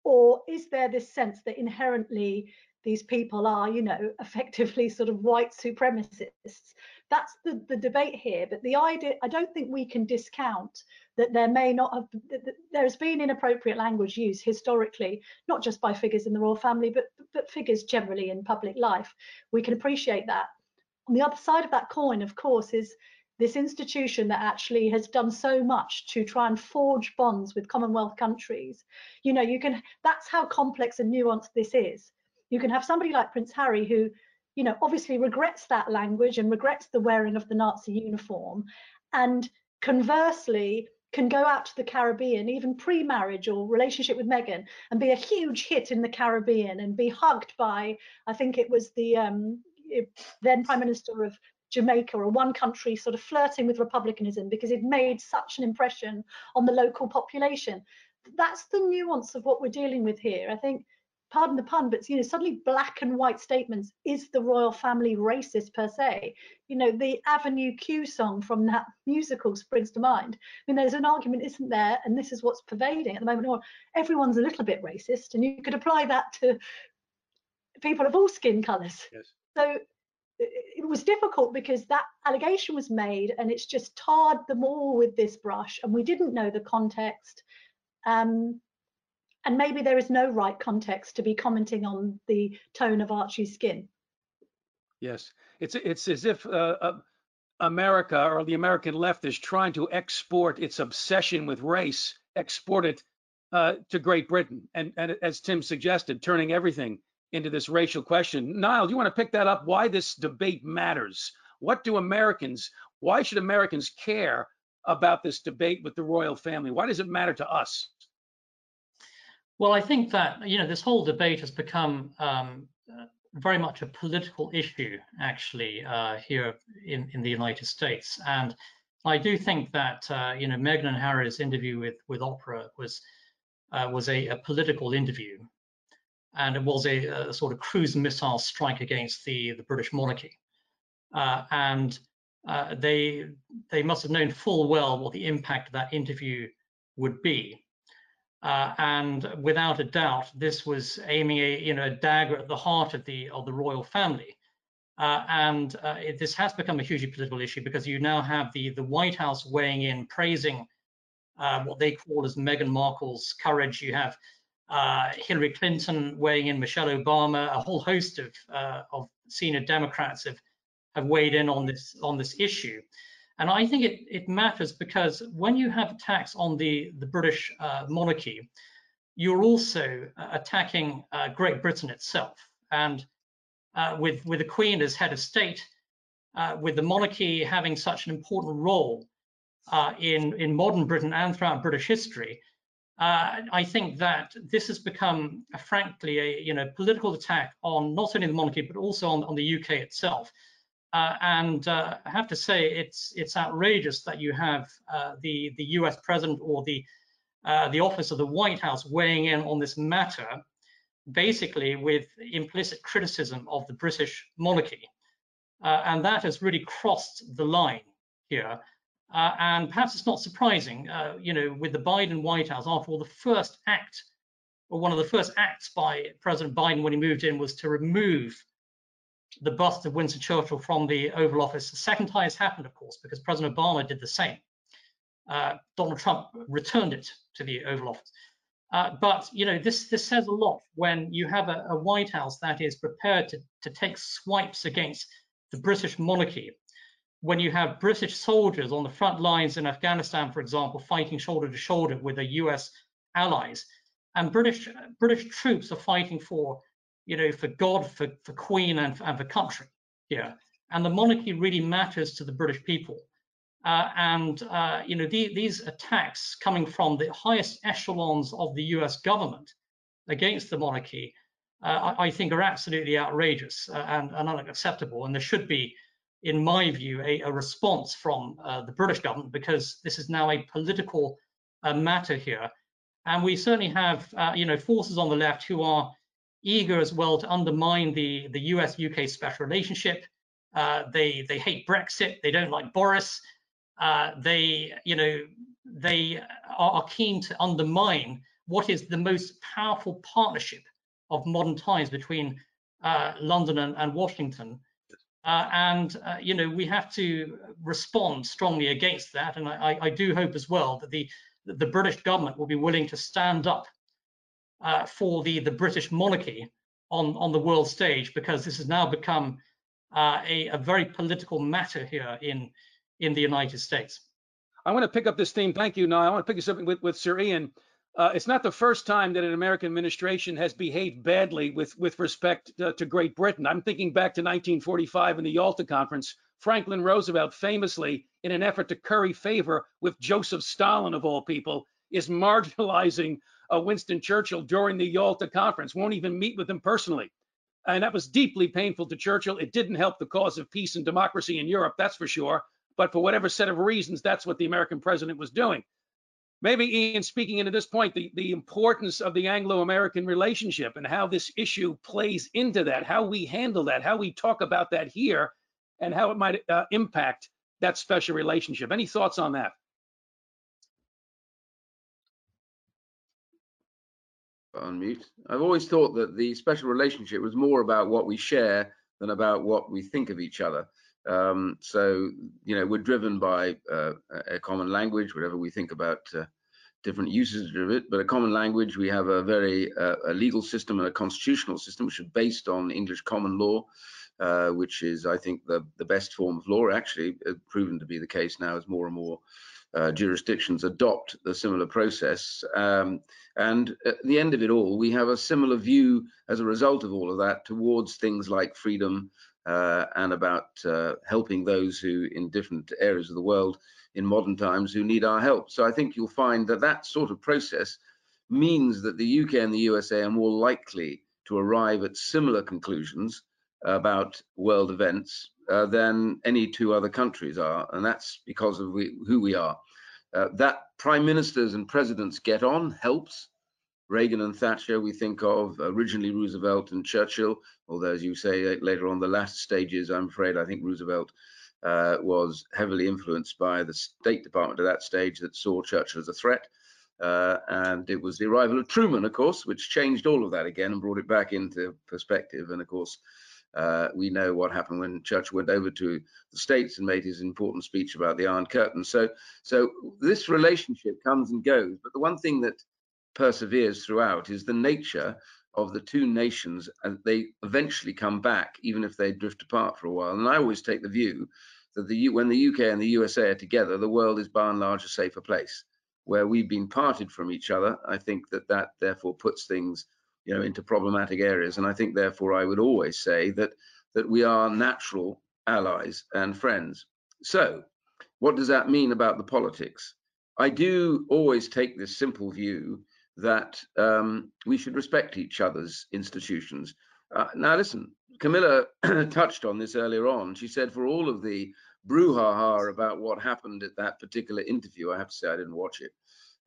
Or is there this sense that inherently these people are, you know, *laughs* effectively sort of white supremacists? That's the, the debate here. But the idea, I don't think we can discount that there may not have, there's been inappropriate language used historically, not just by figures in the royal family, but, but figures generally in public life. We can appreciate that on the other side of that coin, of course, is this institution that actually has done so much to try and forge bonds with Commonwealth countries. You know, you can, that's how complex and nuanced this is. You can have somebody like Prince Harry who, you know, obviously regrets that language and regrets the wearing of the Nazi uniform. And conversely, can go out to the Caribbean, even pre-marriage or relationship with Meghan, and be a huge hit in the Caribbean and be hugged by, I think it was the um, then Prime Minister of Jamaica or one country sort of flirting with republicanism because it made such an impression on the local population. That's the nuance of what we're dealing with here. I think pardon the pun, but you know, suddenly black and white statements is the royal family racist per se? You know, the Avenue Q song from that *laughs* musical springs to mind. I mean, there's an argument, isn't there? And this is what's pervading at the moment. Well, everyone's a little bit racist, and you could apply that to people of all skin colours. Yes. So it was difficult because that allegation was made and it's just tarred them all with this brush and we didn't know the context um, and maybe there is no right context to be commenting on the tone of Archie's skin. Yes, it's it's as if uh, uh, America or the American left is trying to export its obsession with race, export it uh, to Great Britain, and and as Tim suggested, turning everything into this racial question. Nile, do you want to pick that up? Why this debate matters? What do Americans? Why should Americans care about this debate with the royal family? Why does it matter to us? Well, I think that you know this whole debate has become um, uh, very much a political issue, actually, uh, here in, in the United States, and I do think that uh, you know Meghan and Harry's interview with with Oprah was uh, was a, a, political interview, and it was a, a, sort of cruise missile strike against the the British monarchy, uh, and uh, they they must have known full well what the impact of that interview would be. Uh, and without a doubt, this was aiming a you know a dagger at the heart of the of the royal family. Uh, and uh, it, this has become a hugely political issue because you now have the the White House weighing in, praising uh, what they call as Meghan Markle's courage. You have uh, Hillary Clinton weighing in, Michelle Obama, a whole host of uh, of senior Democrats have have weighed in on this on this issue. And I think it, it matters because when you have attacks on the, the British uh, monarchy, you're also uh, attacking uh, Great Britain itself. And uh, with, with the Queen as head of state, uh, with the monarchy having such an important role uh, in, in modern Britain and throughout British history, I think that this has become, frankly, a you know political attack on not only the monarchy but also on, on the UK itself. Uh, and uh, I have to say, it's it's outrageous that you have uh, the the U.S. president or the uh, the office of the White House weighing in on this matter, basically with implicit criticism of the British monarchy, uh, and that has really crossed the line here. Uh, and perhaps it's not surprising, you know, with the Biden White House. After all, the first act, or one of the first acts by President Biden when he moved in, was to remove the bust of Winston Churchill from the Oval Office. The second time it's happened, of course, because President Obama did the same. Uh, Donald Trump returned it to the Oval Office. Uh, but you know this this says a lot when you have a, a White House that is prepared to, to take swipes against the British monarchy. When you have British soldiers on the front lines in Afghanistan, for example, fighting shoulder to shoulder with the U.S. allies, and British British troops are fighting for you know, for God, for, for Queen, and, and for country here. And the monarchy really matters to the British people. Uh, and uh, you know the, these attacks coming from the highest echelons of the U.S. government against the monarchy, uh, I, I, think are absolutely outrageous uh, and, and, unacceptable. And there should be, in my view, a, a response from uh, the British government because this is now a political uh, matter here. And we certainly have, you know, forces on the left who are eager as well to undermine the, the US-UK special relationship. Uh, they they hate Brexit. They don't like Boris. Uh, they you know they are keen to undermine what is the most powerful partnership of modern times between uh, London and, and Washington. Uh, and uh, you know we have to respond strongly against that. And I, I do hope as well that the the British government will be willing to stand up uh, for the, the British monarchy on, on the world stage because this has now become uh, a, a, very political matter here in, in the United States. I want to pick up this theme. Thank you, Nile. I want to pick this up with, with Sir Ian. Uh, it's not the first time that an American administration has behaved badly with, with respect to, to Great Britain. I'm thinking back to 1945 in the Yalta Conference. Franklin Roosevelt famously, in an effort to curry favor with Joseph Stalin, of all people, is marginalizing uh, Winston Churchill during the Yalta conference, won't even meet with him personally. And that was deeply painful to Churchill. It didn't help the cause of peace and democracy in Europe, that's for sure. But for whatever set of reasons, that's what the American president was doing. maybe Ian, speaking into this point, the, the importance of the Anglo-American relationship and how this issue plays into that, how we handle that, how we talk about that here, and how it might uh, impact that special relationship. Any thoughts on that? Unmute. I've always thought that the special relationship was more about what we share than about what we think of each other. Um, so, you know, we're driven by uh, a common language, whatever we think about uh, different uses of it, but a common language. We have a very uh, a legal system and a constitutional system, which is based on English common law, uh, which is, I think, the, the best form of law, actually uh, proven to be the case now as more and more uh, jurisdictions adopt the similar process. Um, and at the end of it all, we have a similar view as a result of all of that towards things like freedom, uh, and about uh, helping those who in different areas of the world in modern times who need our help. So I think you'll find that that sort of process means that the UK and the USA are more likely to arrive at similar conclusions about world events uh, than any two other countries are, and that's because of we, who we are. Uh, that prime ministers and presidents get on helps. Reagan and Thatcher, we think of originally Roosevelt and Churchill, although as you say later on the last stages, I'm afraid I think Roosevelt uh, was heavily influenced by the State Department at that stage that saw Churchill as a threat. Uh, and it was the arrival of Truman, of course, which changed all of that again and brought it back into perspective. And of course, uh, we know what happened when Churchill went over to the States and made his important speech about the Iron Curtain. So, so this relationship comes and goes. But the one thing that perseveres throughout is the nature of the two nations and they eventually come back even if they drift apart for a while and i always take the view that the when the uk and the usa are together the world is by and large a safer place where we've been parted from each other i think that that therefore puts things you know into problematic areas and i think therefore i would always say that that we are natural allies and friends so what does that mean about the politics i do always take this simple view that um, we should respect each other's institutions. Uh, now, listen, Camilla *clears throat* touched on this earlier on. She said for all of the brouhaha about what happened at that particular interview, I have to say I didn't watch it.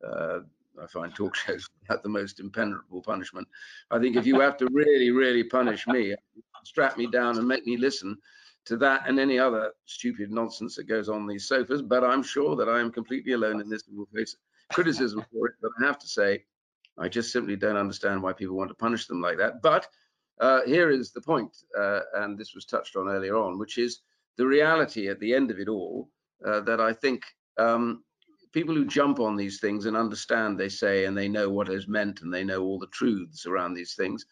Uh, I find talk *laughs* shows have the most impenetrable punishment. I think if you have to really, really punish me, strap me down and make me listen to that and any other stupid nonsense that goes on these sofas. But I'm sure that I am completely alone in this and will face criticism for it. But I have to say, I just simply don't understand why people want to punish them like that. But uh, here is the point, uh, and this was touched on earlier on, which is the reality at the end of it all uh, that I think um, people who jump on these things and understand, they say, and they know what is meant and they know all the truths around these things,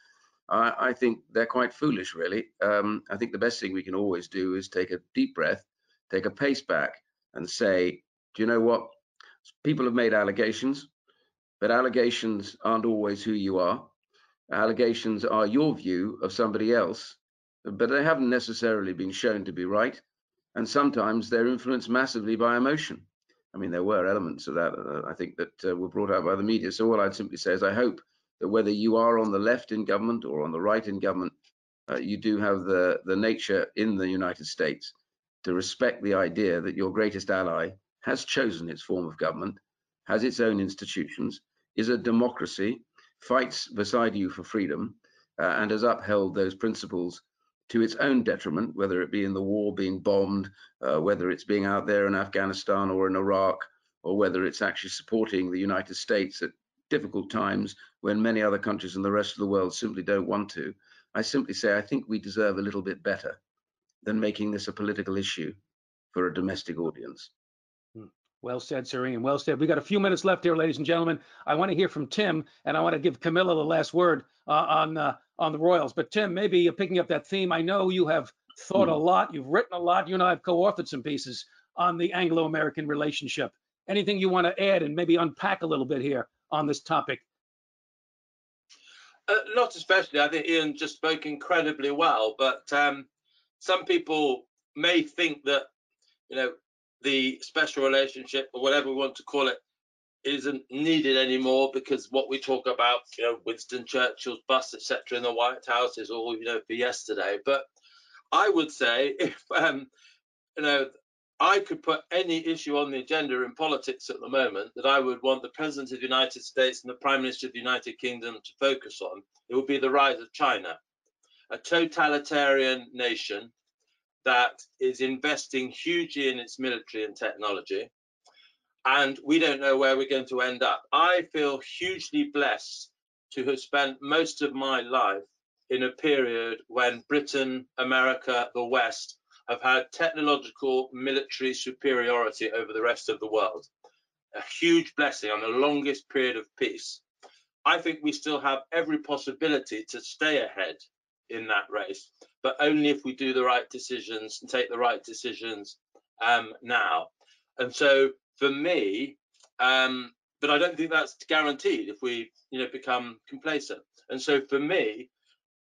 I, I think they're quite foolish, really. Um, I think the best thing we can always do is take a deep breath, take a pace back, and say, do you know what? People have made allegations but allegations aren't always who you are. Allegations are your view of somebody else, but they haven't necessarily been shown to be right. And sometimes they're influenced massively by emotion. I mean, there were elements of that, uh, I think, that uh, were brought out by the media. So, all I'd simply say is I hope that whether you are on the left in government or on the right in government, uh, you do have the, the nature in the United States to respect the idea that your greatest ally has chosen its form of government has its own institutions, is a democracy, fights beside you for freedom, uh, and has upheld those principles to its own detriment, whether it be in the war being bombed, uh, whether it's being out there in Afghanistan or in Iraq, or whether it's actually supporting the United States at difficult times when many other countries in the rest of the world simply don't want to. I simply say I think we deserve a little bit better than making this a political issue for a domestic audience. Well said, Sir Ian. Well said. We got a few minutes left here, ladies and gentlemen. I want to hear from Tim, and I want to give Camilla the last word uh, on uh, on the Royals. But Tim, maybe you're picking up that theme. I know you have thought a hmm. lot. You've written a lot. You and I have co-authored some pieces on the Anglo-American relationship. Anything you want to add and maybe unpack a little bit here on this topic? Uh, not especially. I think Ian just spoke incredibly well. But um, some people may think that you know the special relationship or whatever we want to call it isn't needed anymore because what we talk about, you know, Winston Churchill's bust, etc., in the White House is all you know for yesterday. But I would say *laughs* if um, you know I could put any issue on the agenda in politics at the moment that I would want the President of the United States and the Prime Minister of the United Kingdom to focus on, it would be the rise of China, a totalitarian nation that is investing hugely in its military and technology. And we don't know where we're going to end up. I feel hugely blessed to have spent most of my life in a period when Britain, America, the West have had technological military superiority over the rest of the world. A huge blessing on the longest period of peace. I think we still have every possibility to stay ahead in that race, but only if we do the right decisions and take the right decisions um, now. And so for me, um, but I don't think that's guaranteed if we, you know, become complacent. And so for me,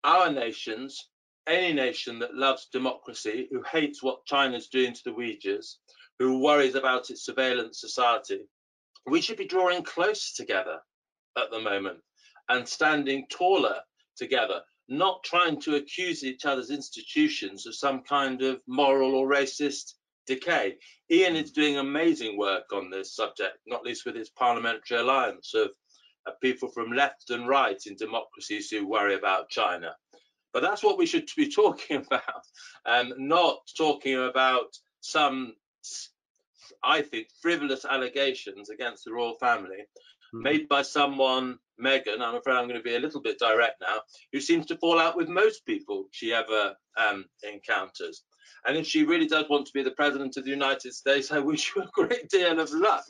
our nations any nation that loves democracy, who hates what China's doing to the Uyghurs, who worries about its surveillance society, we should be drawing closer together at the moment and standing taller together, not trying to accuse each other's institutions of some kind of moral or racist decay. Ian is doing amazing work on this subject, not least with his parliamentary alliance of, of people from left and right in democracies who worry about China. But that's what we should *laughs* be talking about, um, not talking about some, I think, frivolous allegations against the royal family mm. made by someone, Meghan, I'm afraid I'm going to be a little bit direct now, who seems to fall out with most people she ever um, encounters. And if she really does want to be the president of the United States, I wish her a great deal of luck.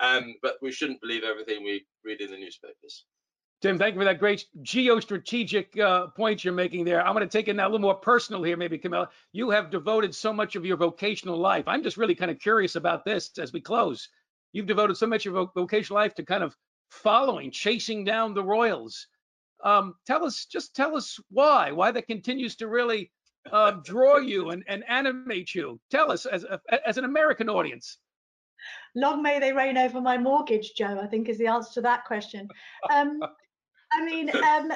Um, but we shouldn't believe everything we read in the newspapers. Tim, thank you for that great geostrategic uh, point you're making there. I'm going to take it now a little more personal here, maybe, Camilla. You have devoted so much of your vocational life. I'm just really kind of curious about this as we close. You've devoted so much of your vocational life to kind of following, chasing down the royals. Um, tell us, just tell us why, why that continues to really uh, draw you and, and animate you. Tell us as, as an American audience. Long may they reign over my mortgage, Joe, I think is the answer to that question. Um, I mean, um,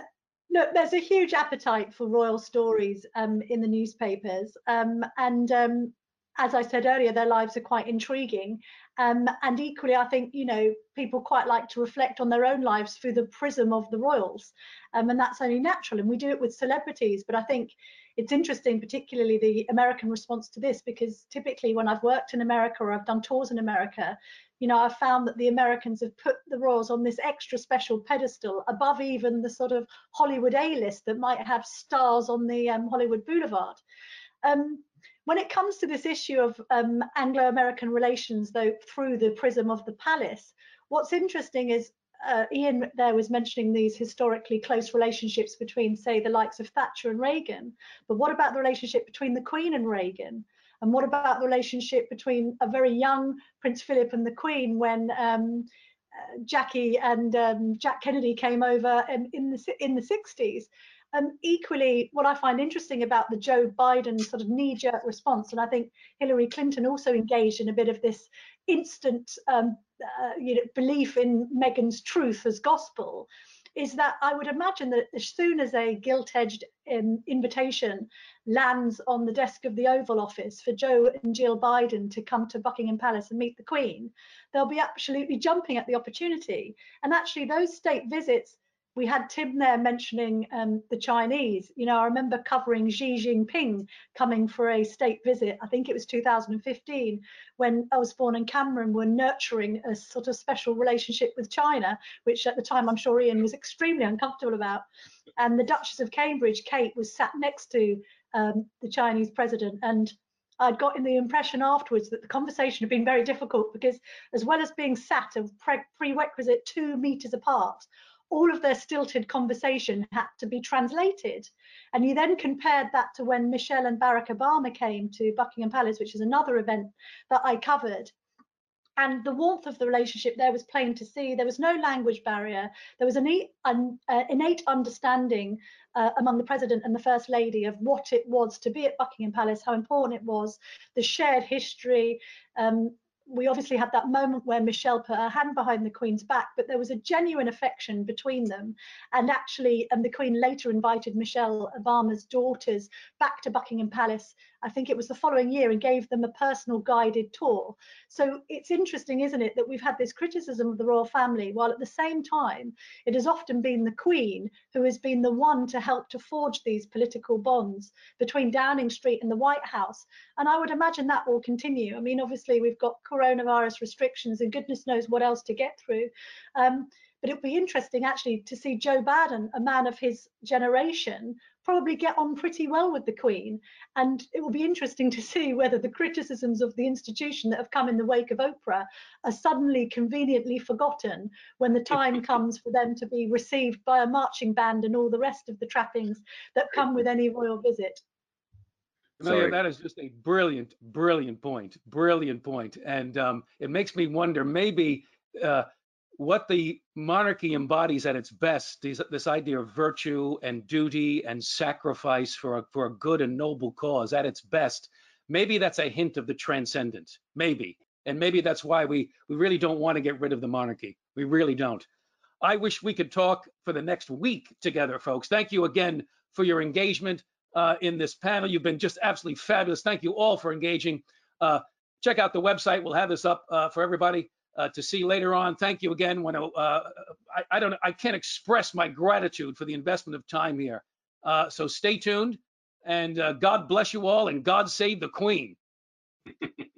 look, there's a huge appetite for royal stories um, in the newspapers, um, and um, as I said earlier, their lives are quite intriguing. Um, and equally, I think you know people quite like to reflect on their own lives through the prism of the royals, um, and that's only natural. And we do it with celebrities, but I think it's interesting, particularly the American response to this, because typically when I've worked in America or I've done tours in America, you know, I've found that the Americans have put the royals on this extra special pedestal above even the sort of Hollywood A-list that might have stars on the um, Hollywood Boulevard. Um, when it comes to this issue of um, Anglo-American relations, though, through the prism of the palace, what's interesting is uh, Ian there was mentioning these historically close relationships between, say, the likes of Thatcher and Reagan. But what about the relationship between the Queen and Reagan? And what about the relationship between a very young Prince Philip and the Queen when um, uh, Jackie and um, Jack Kennedy came over in, in the in the 60s? Um, equally, what I find interesting about the Joe Biden sort of knee-jerk response, and I think Hillary Clinton also engaged in a bit of this instant um, uh, you know, belief in Meghan's truth as gospel, is that I would imagine that as soon as a gilt-edged um, invitation lands on the desk of the Oval Office for Joe and Jill Biden to come to Buckingham Palace and meet the Queen, they'll be absolutely jumping at the opportunity. And actually, those state visits we had Tim there mentioning um, the Chinese. You know, I remember covering Xi Jinping coming for a state visit. I think it was 2015 when Osborne and Cameron were nurturing a sort of special relationship with China, which at the time I'm sure Ian was extremely uncomfortable about. And the Duchess of Cambridge, Kate, was sat next to um, the Chinese president and I'd gotten the impression afterwards that the conversation had been very difficult because, as well as being sat a prerequisite two meters apart, all of their stilted conversation had to be translated. And you then compared that to when Michelle and Barack Obama came to Buckingham Palace, which is another event that I covered. And the warmth of the relationship there was plain to see. There was no language barrier. There was an uh, innate understanding uh, among the president and the first lady of what it was to be at Buckingham Palace, how important it was, the shared history, um, we obviously had that moment where Michelle put her hand behind the Queen's back, but there was a genuine affection between them. And actually, and the Queen later invited Michelle Obama's daughters back to Buckingham Palace. I think it was the following year and gave them a personal guided tour. So it's interesting, isn't it, that we've had this criticism of the royal family, while at the same time, it has often been the Queen who has been the one to help to forge these political bonds between Downing Street and the White House. And I would imagine that will continue. I mean, obviously, we've got coronavirus restrictions and goodness knows what else to get through. Um, but it would be interesting actually to see Joe Biden, a man of his generation, probably get on pretty well with the Queen. And it will be interesting to see whether the criticisms of the institution that have come in the wake of Oprah are suddenly conveniently forgotten when the time *laughs* comes for them to be received by a marching band and all the rest of the trappings that come with any royal visit. Camilla, that is just a brilliant, brilliant point. Brilliant point. And um, it makes me wonder maybe uh, what the monarchy embodies at its best, this, this idea of virtue and duty and sacrifice for a, for a good and noble cause at its best, maybe that's a hint of the transcendent. Maybe. And maybe that's why we, we really don't want to get rid of the monarchy. We really don't. I wish we could talk for the next week together, folks. Thank you again for your engagement uh, in this panel. You've been just absolutely fabulous. Thank you all for engaging. Uh, check out the website. We'll have this up uh, for everybody uh, to see later on. Thank you again. When uh, I, I, don't, I can't express my gratitude for the investment of time here. Uh, so stay tuned, and God bless you all, and God save the Queen. *laughs*